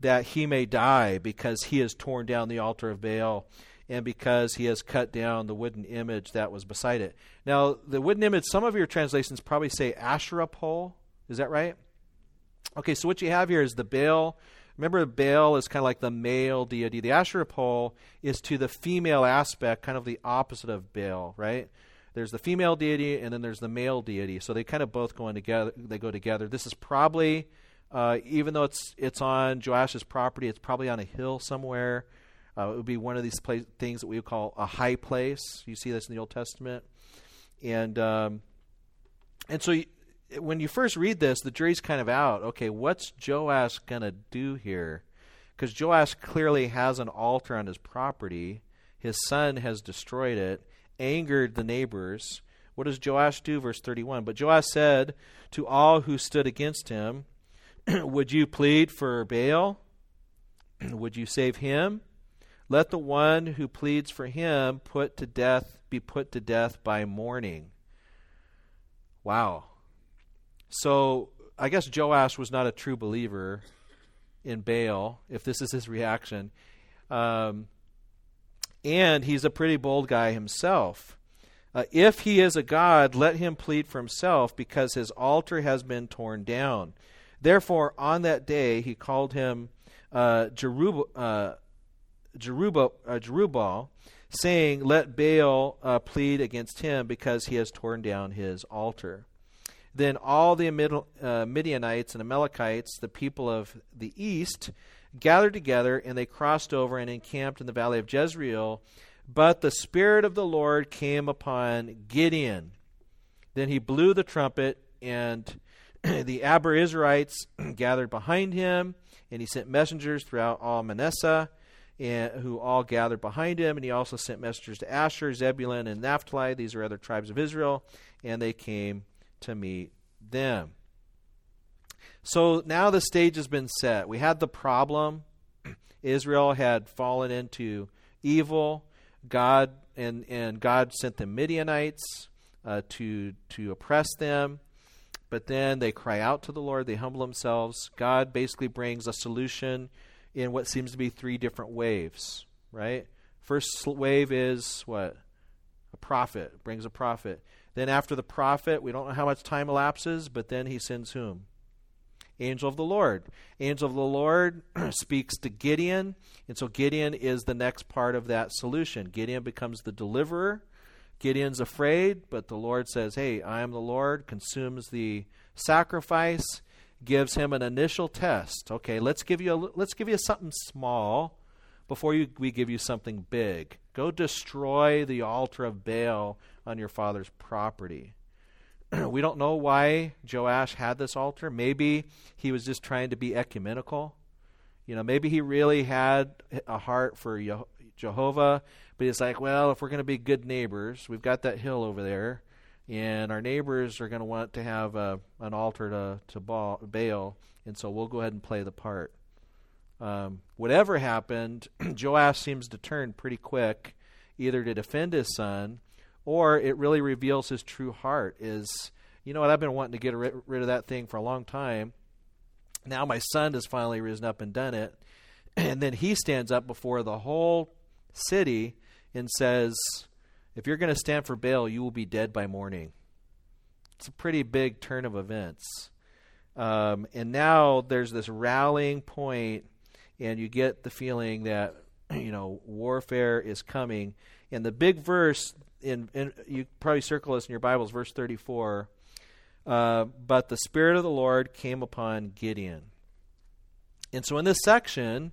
that he may die, because he has torn down the altar of Baal and because he has cut down the wooden image that was beside it. Now, the wooden image, some of your translations probably say Asherah pole. Is that right? Okay, so what you have here is the Baal. Remember, Baal is kind of like the male deity. The Asherah pole is to the female aspect, kind of the opposite of Baal, right? There's the female deity and then there's the male deity. So they kind of both go in together. They go together. This is probably, uh, even though it's it's on Joash's property, it's probably on a hill somewhere. Uh, it would be one of these place, things that we would call a high place. You see this in the Old Testament, and um, and so you, when you first read this, the jury's kind of out. Okay, what's Joash gonna do here? Because Joash clearly has an altar on his property. His son has destroyed it, angered the neighbors. What does Joash do? Verse 31. But Joash said to all who stood against him, Would you plead for Baal? Would you save him? Let the one who pleads for him put to death be put to death by morning. Wow. So I guess Joash was not a true believer in Baal, if this is his reaction. Um, and he's a pretty bold guy himself. Uh, if he is a god, let him plead for himself, because his altar has been torn down. Therefore, on that day, he called him uh, uh, uh, saying, Let Baal uh, plead against him because he has torn down his altar. Then all the uh, Midianites and Amalekites, the people of the east, gathered together, and they crossed over and encamped in the valley of Jezreel. But the Spirit of the Lord came upon Gideon. Then he blew the trumpet, and the Abiezrites gathered behind him, and he sent messengers throughout all Manasseh and, who all gathered behind him. And he also sent messengers to Asher, Zebulun, and Naphtali. These are other tribes of Israel, and they came to meet them. So now the stage has been set. We had the problem. Israel had fallen into evil. God and and God sent the Midianites uh, to to oppress them. But then they cry out to the Lord. They humble themselves. God basically brings a solution in what seems to be three different waves, right? First wave is what? A prophet, brings a prophet. Then after the prophet, we don't know how much time elapses, but then he sends whom? Angel of the Lord. Angel of the Lord speaks to Gideon, and so Gideon is the next part of that solution. Gideon becomes the deliverer. Gideon's afraid, but the Lord says, Hey, I am the Lord, consumes the sacrifice, gives him an initial test. Okay, let's give you a, let's give you something small before you, we give you something big. Go destroy the altar of Baal on your father's property. we don't know why Joash had this altar. Maybe he was just trying to be ecumenical. You know, maybe he really had a heart for Jehovah, but he's like, well, if we're going to be good neighbors, we've got that hill over there, and our neighbors are going to want to have a, an altar to, to Baal, and so we'll go ahead and play the part. Um, whatever happened, Joash seems to turn pretty quick, either to defend his son, or it really reveals his true heart. Is you know what I've been wanting to get rid, of that thing for a long time. Now my son has finally risen up and done it, and then he stands up before the whole city and says, "If you're going to stand for Baal you will be dead by morning." It's a pretty big turn of events. Um, and now there's this rallying point and you get the feeling that you know warfare is coming. And the big verse in, in you probably circle this in your Bibles, verse 34. Uh, but the Spirit of the Lord came upon Gideon. And so in this section,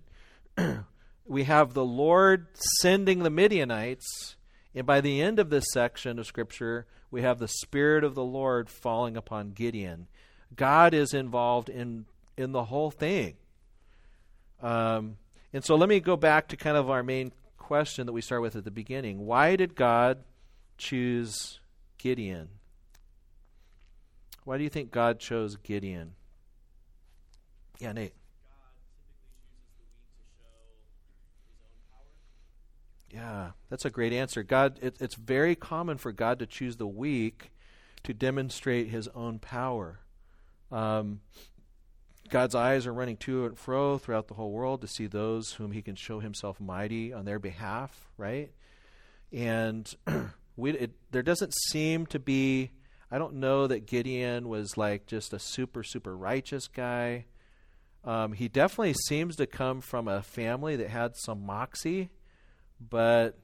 we have the Lord sending the Midianites. And by the end of this section of Scripture, we have the Spirit of the Lord falling upon Gideon. God is involved in, in the whole thing. Um, and so let me go back to kind of our main question that we start with at the beginning. Why did God choose Gideon? Why do you think God chose Gideon? Yeah, Nate. Yeah, that's a great answer. God, it, it's very common for God to choose the weak to demonstrate His own power. Um, God's eyes are running to and fro throughout the whole world to see those whom He can show Himself mighty on their behalf, right? And we, it, there doesn't seem to be. I don't know that Gideon was like just a super super righteous guy. Um, he definitely seems to come from a family that had some moxie, but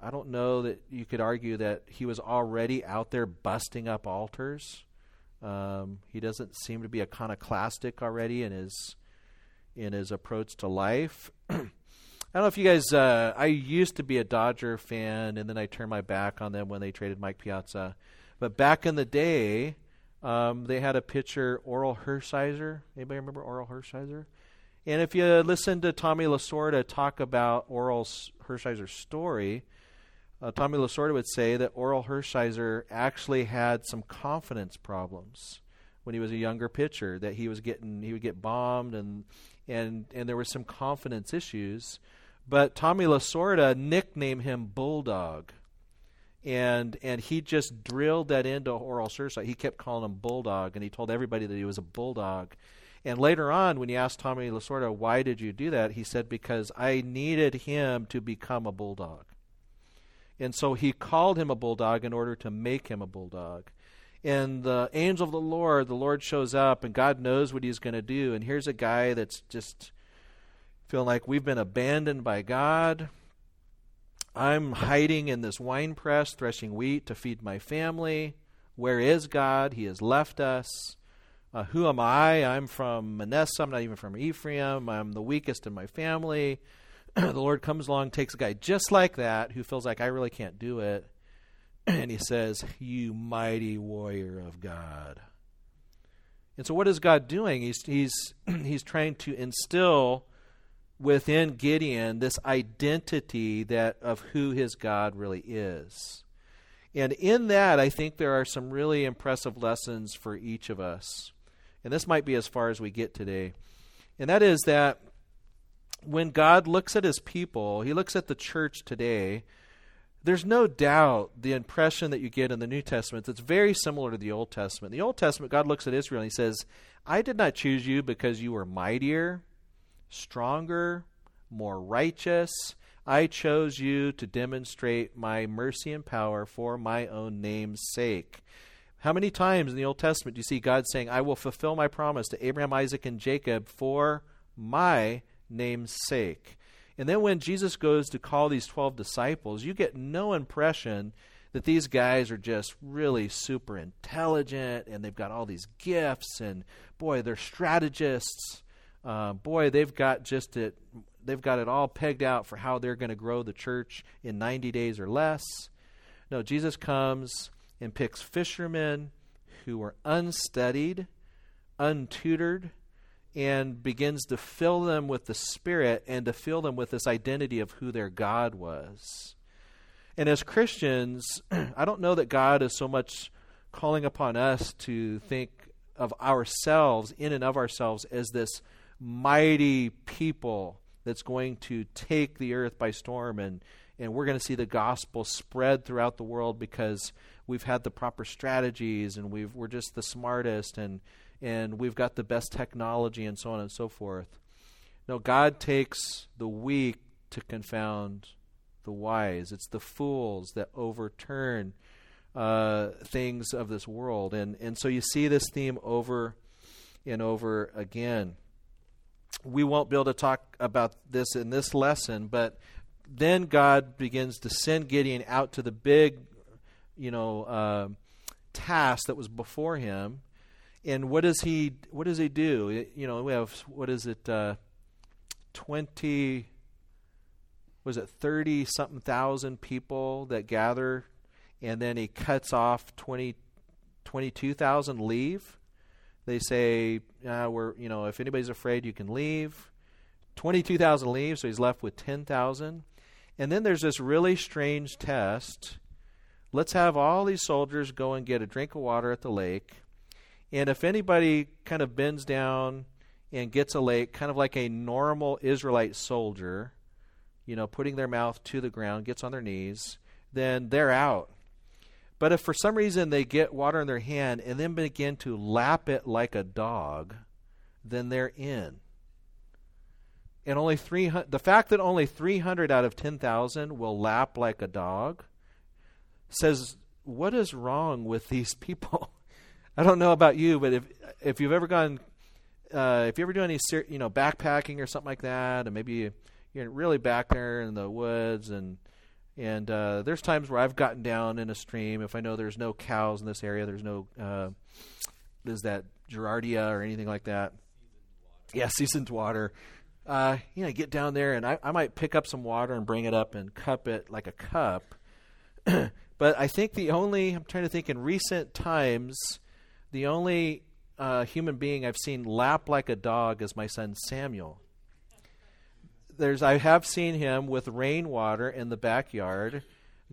I don't know that you could argue that he was already out there busting up altars. Um, he doesn't seem to be a iconoclastic already in his in his approach to life. I don't know if you guys. Uh, I used to be a Dodger fan, and then I turned my back on them when they traded Mike Piazza. But back in the day, um, they had a pitcher, Orel Hershiser. Anybody remember Orel Hershiser? And if you listen to Tommy Lasorda talk about Orel Hershiser's story, uh, Tommy Lasorda would say that Orel Hershiser actually had some confidence problems when he was a younger pitcher. That he was getting he would get bombed and and and there were some confidence issues. But Tommy Lasorda nicknamed him Bulldog, and and he just drilled that into Orel Hershiser. He kept calling him Bulldog, and he told everybody that he was a bulldog. And later on, when you asked Tommy Lasorda why did you do that, he said because I needed him to become a bulldog. And so he called him a bulldog in order to make him a bulldog. And the angel of the Lord, the Lord shows up, and God knows what he's going to do. And here's a guy that's just feeling like we've been abandoned by God. I'm hiding in this wine press, threshing wheat to feed my family. Where is God? He has left us. Uh, who am I? I'm from Manasseh. I'm not even from Ephraim. I'm the weakest in my family. the Lord comes along, takes a guy just like that who feels like I really can't do it, and he says, "You mighty warrior of God." And so, what is God doing? He's he's he's trying to instill within Gideon this identity that of who his God really is. And in that, I think there are some really impressive lessons for each of us. And this might be as far as we get today. And that is that when God looks at his people, he looks at the church today, there's no doubt the impression that you get in the New Testament that's very similar to the Old Testament. In the Old Testament, God looks at Israel and he says, I did not choose you because you were mightier, stronger, more righteous. I chose you to demonstrate my mercy and power for my own name's sake. How many times in the Old Testament do you see God saying, I will fulfill my promise to Abraham, Isaac, and Jacob for my name's sake? And then when Jesus goes to call these 12 disciples, you get no impression that these guys are just really super intelligent and they've got all these gifts and boy, they're strategists. Uh, boy, they've got just it. They've got it all pegged out for how they're going to grow the church in 90 days or less. No, Jesus comes and picks fishermen who are unstudied, untutored, and begins to fill them with the Spirit and to fill them with this identity of who their God was. And as Christians, I don't know that God is so much calling upon us to think of ourselves, in and of ourselves, as this mighty people that's going to take the earth by storm and and we're going to see the gospel spread throughout the world because we've had the proper strategies and we've we're just the smartest and and we've got the best technology and so on and so forth. No, God takes the weak to confound the wise. It's the fools that overturn uh, things of this world, and and so you see this theme over and over again. We won't be able to talk about this in this lesson, but then God begins to send Gideon out to the big, you know, uh, task that was before him. And what does he? What does he do? You know, we have what is it? Uh, Twenty. Was it thirty something thousand people that gather, and then he cuts off 20, 22,000 leave. They say, uh, "We're you know, if anybody's afraid, you can leave." Twenty-two thousand leave, so he's left with ten thousand. And then there's this really strange test. Let's have all these soldiers go and get a drink of water at the lake. And if anybody kind of bends down and gets a lake, kind of like a normal Israelite soldier, you know, putting their mouth to the ground, gets on their knees, then they're out. But if for some reason they get water in their hand and then begin to lap it like a dog, then they're in. And only 300 the fact that only 300 out of 10,000 will lap like a dog says what is wrong with these people? I don't know about you but if if you've ever gone uh, if you ever do any you know backpacking or something like that and maybe you're really back there in the woods and and uh, there's times where I've gotten down in a stream if I know there's no cows in this area there's no uh, is that Giardia or anything like that yeah seasoned water uh, you know, get down there and I, I might pick up some water and bring it up and cup it like a cup. but I think the only, I'm trying to think in recent times, the only uh, human being I've seen lap like a dog is my son Samuel. There's, I have seen him with rainwater in the backyard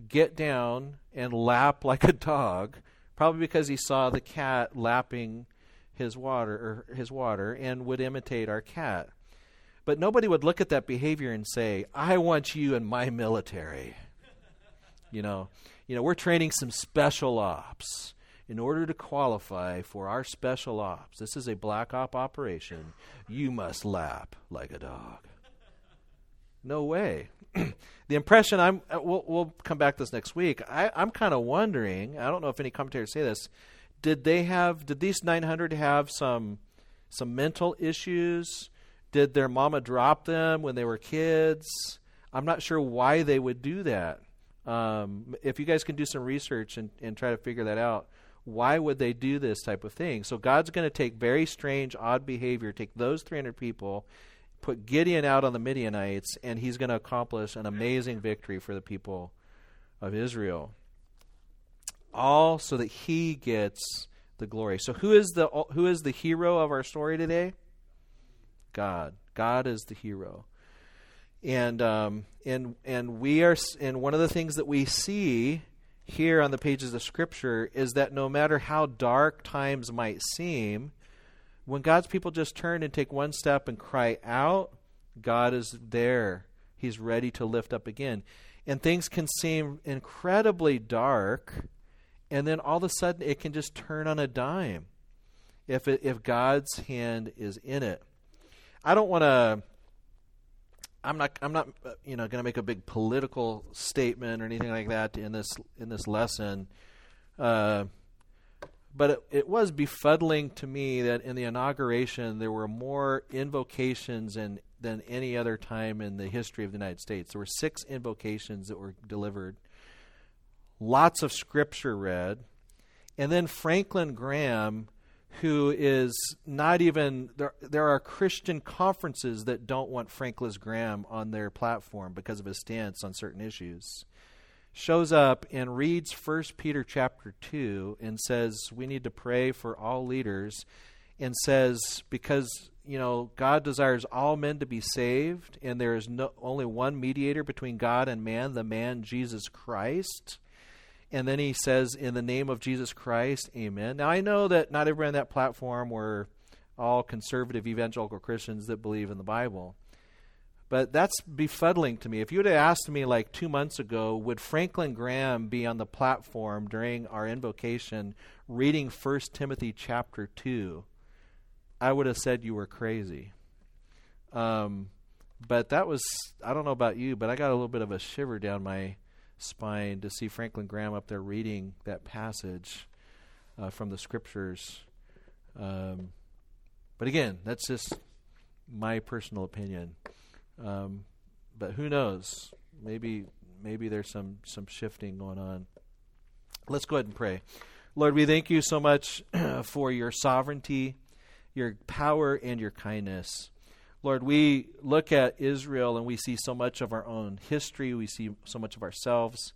get down and lap like a dog, probably because he saw the cat lapping his water or his water and would imitate our cat. But nobody would look at that behavior and say, "I want you in my military." you know, you know, we're training some special ops in order to qualify for our special ops. This is a black op operation. You must lap like a dog. No way. the impression I'm uh, we'll, we'll come back to this next week. I, I'm kind of wondering. I don't know if any commentators say this. Did they have? Did these 900 have some some mental issues? Did their mama drop them when they were kids? I'm not sure why they would do that. Um, if you guys can do some research and, and try to figure that out, why would they do this type of thing? So God's going to take very strange, odd behavior, take those 300 people, put Gideon out on the Midianites, and he's going to accomplish an amazing victory for the people of Israel. All so that he gets the glory. So who is the who is the hero of our story today? God. God is the hero. And um, and and we are and one of the things that we see here on the pages of Scripture is that no matter how dark times might seem, when God's people just turn and take one step and cry out, God is there. He's ready to lift up again. And things can seem incredibly dark, and then all of a sudden it can just turn on a dime if it, if God's hand is in it. I don't want to. I'm not. I'm not. Uh, you know, going to make a big political statement or anything like that in this in this lesson. Uh, but it, it, was befuddling to me that in the inauguration there were more invocations and, than any other time in the history of the United States. There were six invocations that were delivered, lots of scripture read, and then Franklin Graham, who is not even there. There are Christian conferences that don't want Franklin Graham on their platform because of his stance on certain issues shows up and reads First Peter chapter 2 and says we need to pray for all leaders and says because you know God desires all men to be saved and there is no only one mediator between God and man the man Jesus Christ. And then he says in the name of Jesus Christ amen. Now I know that not everyone on that platform were all conservative evangelical Christians that believe in the Bible but that's befuddling to me. If you would have asked me like two months ago, would Franklin Graham be on the platform during our invocation reading 1 Timothy chapter 2, I would have said you were crazy. Um, but that was, I don't know about you, but I got a little bit of a shiver down my spine to see Franklin Graham up there reading that passage uh, from the scriptures. Um, but again, that's just my personal opinion. Um, but who knows? Maybe maybe there's some some shifting going on. Let's go ahead and pray. Lord, we thank you so much for your sovereignty, your power, and your kindness. Lord, we look at Israel and we see so much of our own history. We see so much of ourselves.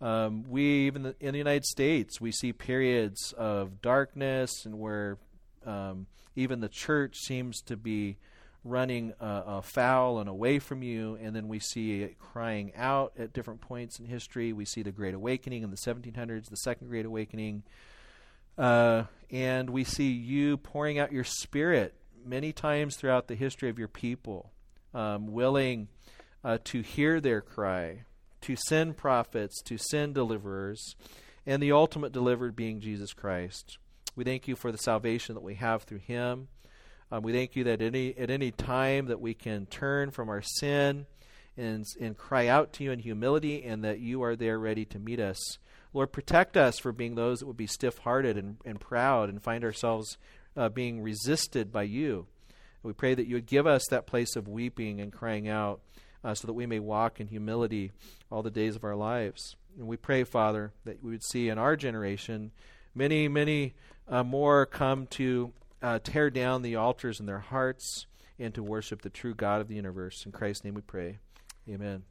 Um, we even in the United States, we see periods of darkness and where um, even the church seems to be running uh, afoul and away from you, and then we see it crying out at different points in history. We see the Great Awakening in the 1700s, the Second Great Awakening, uh, and we see you pouring out your Spirit many times throughout the history of your people, um, willing uh, to hear their cry, to send prophets, to send deliverers, and the ultimate delivered being Jesus Christ. We thank you for the salvation that we have through Him. Um, we thank you that any at any time that we can turn from our sin and and cry out to you in humility, and that you are there ready to meet us. Lord, protect us from being those that would be stiff-hearted and, and proud and find ourselves uh, being resisted by you. We pray that you would give us that place of weeping and crying out uh, so that we may walk in humility all the days of our lives. And we pray, Father, that we would see in our generation many, many uh, more come to uh, tear down the altars in their hearts and to worship the true God of the universe. In Christ's name we pray. Amen.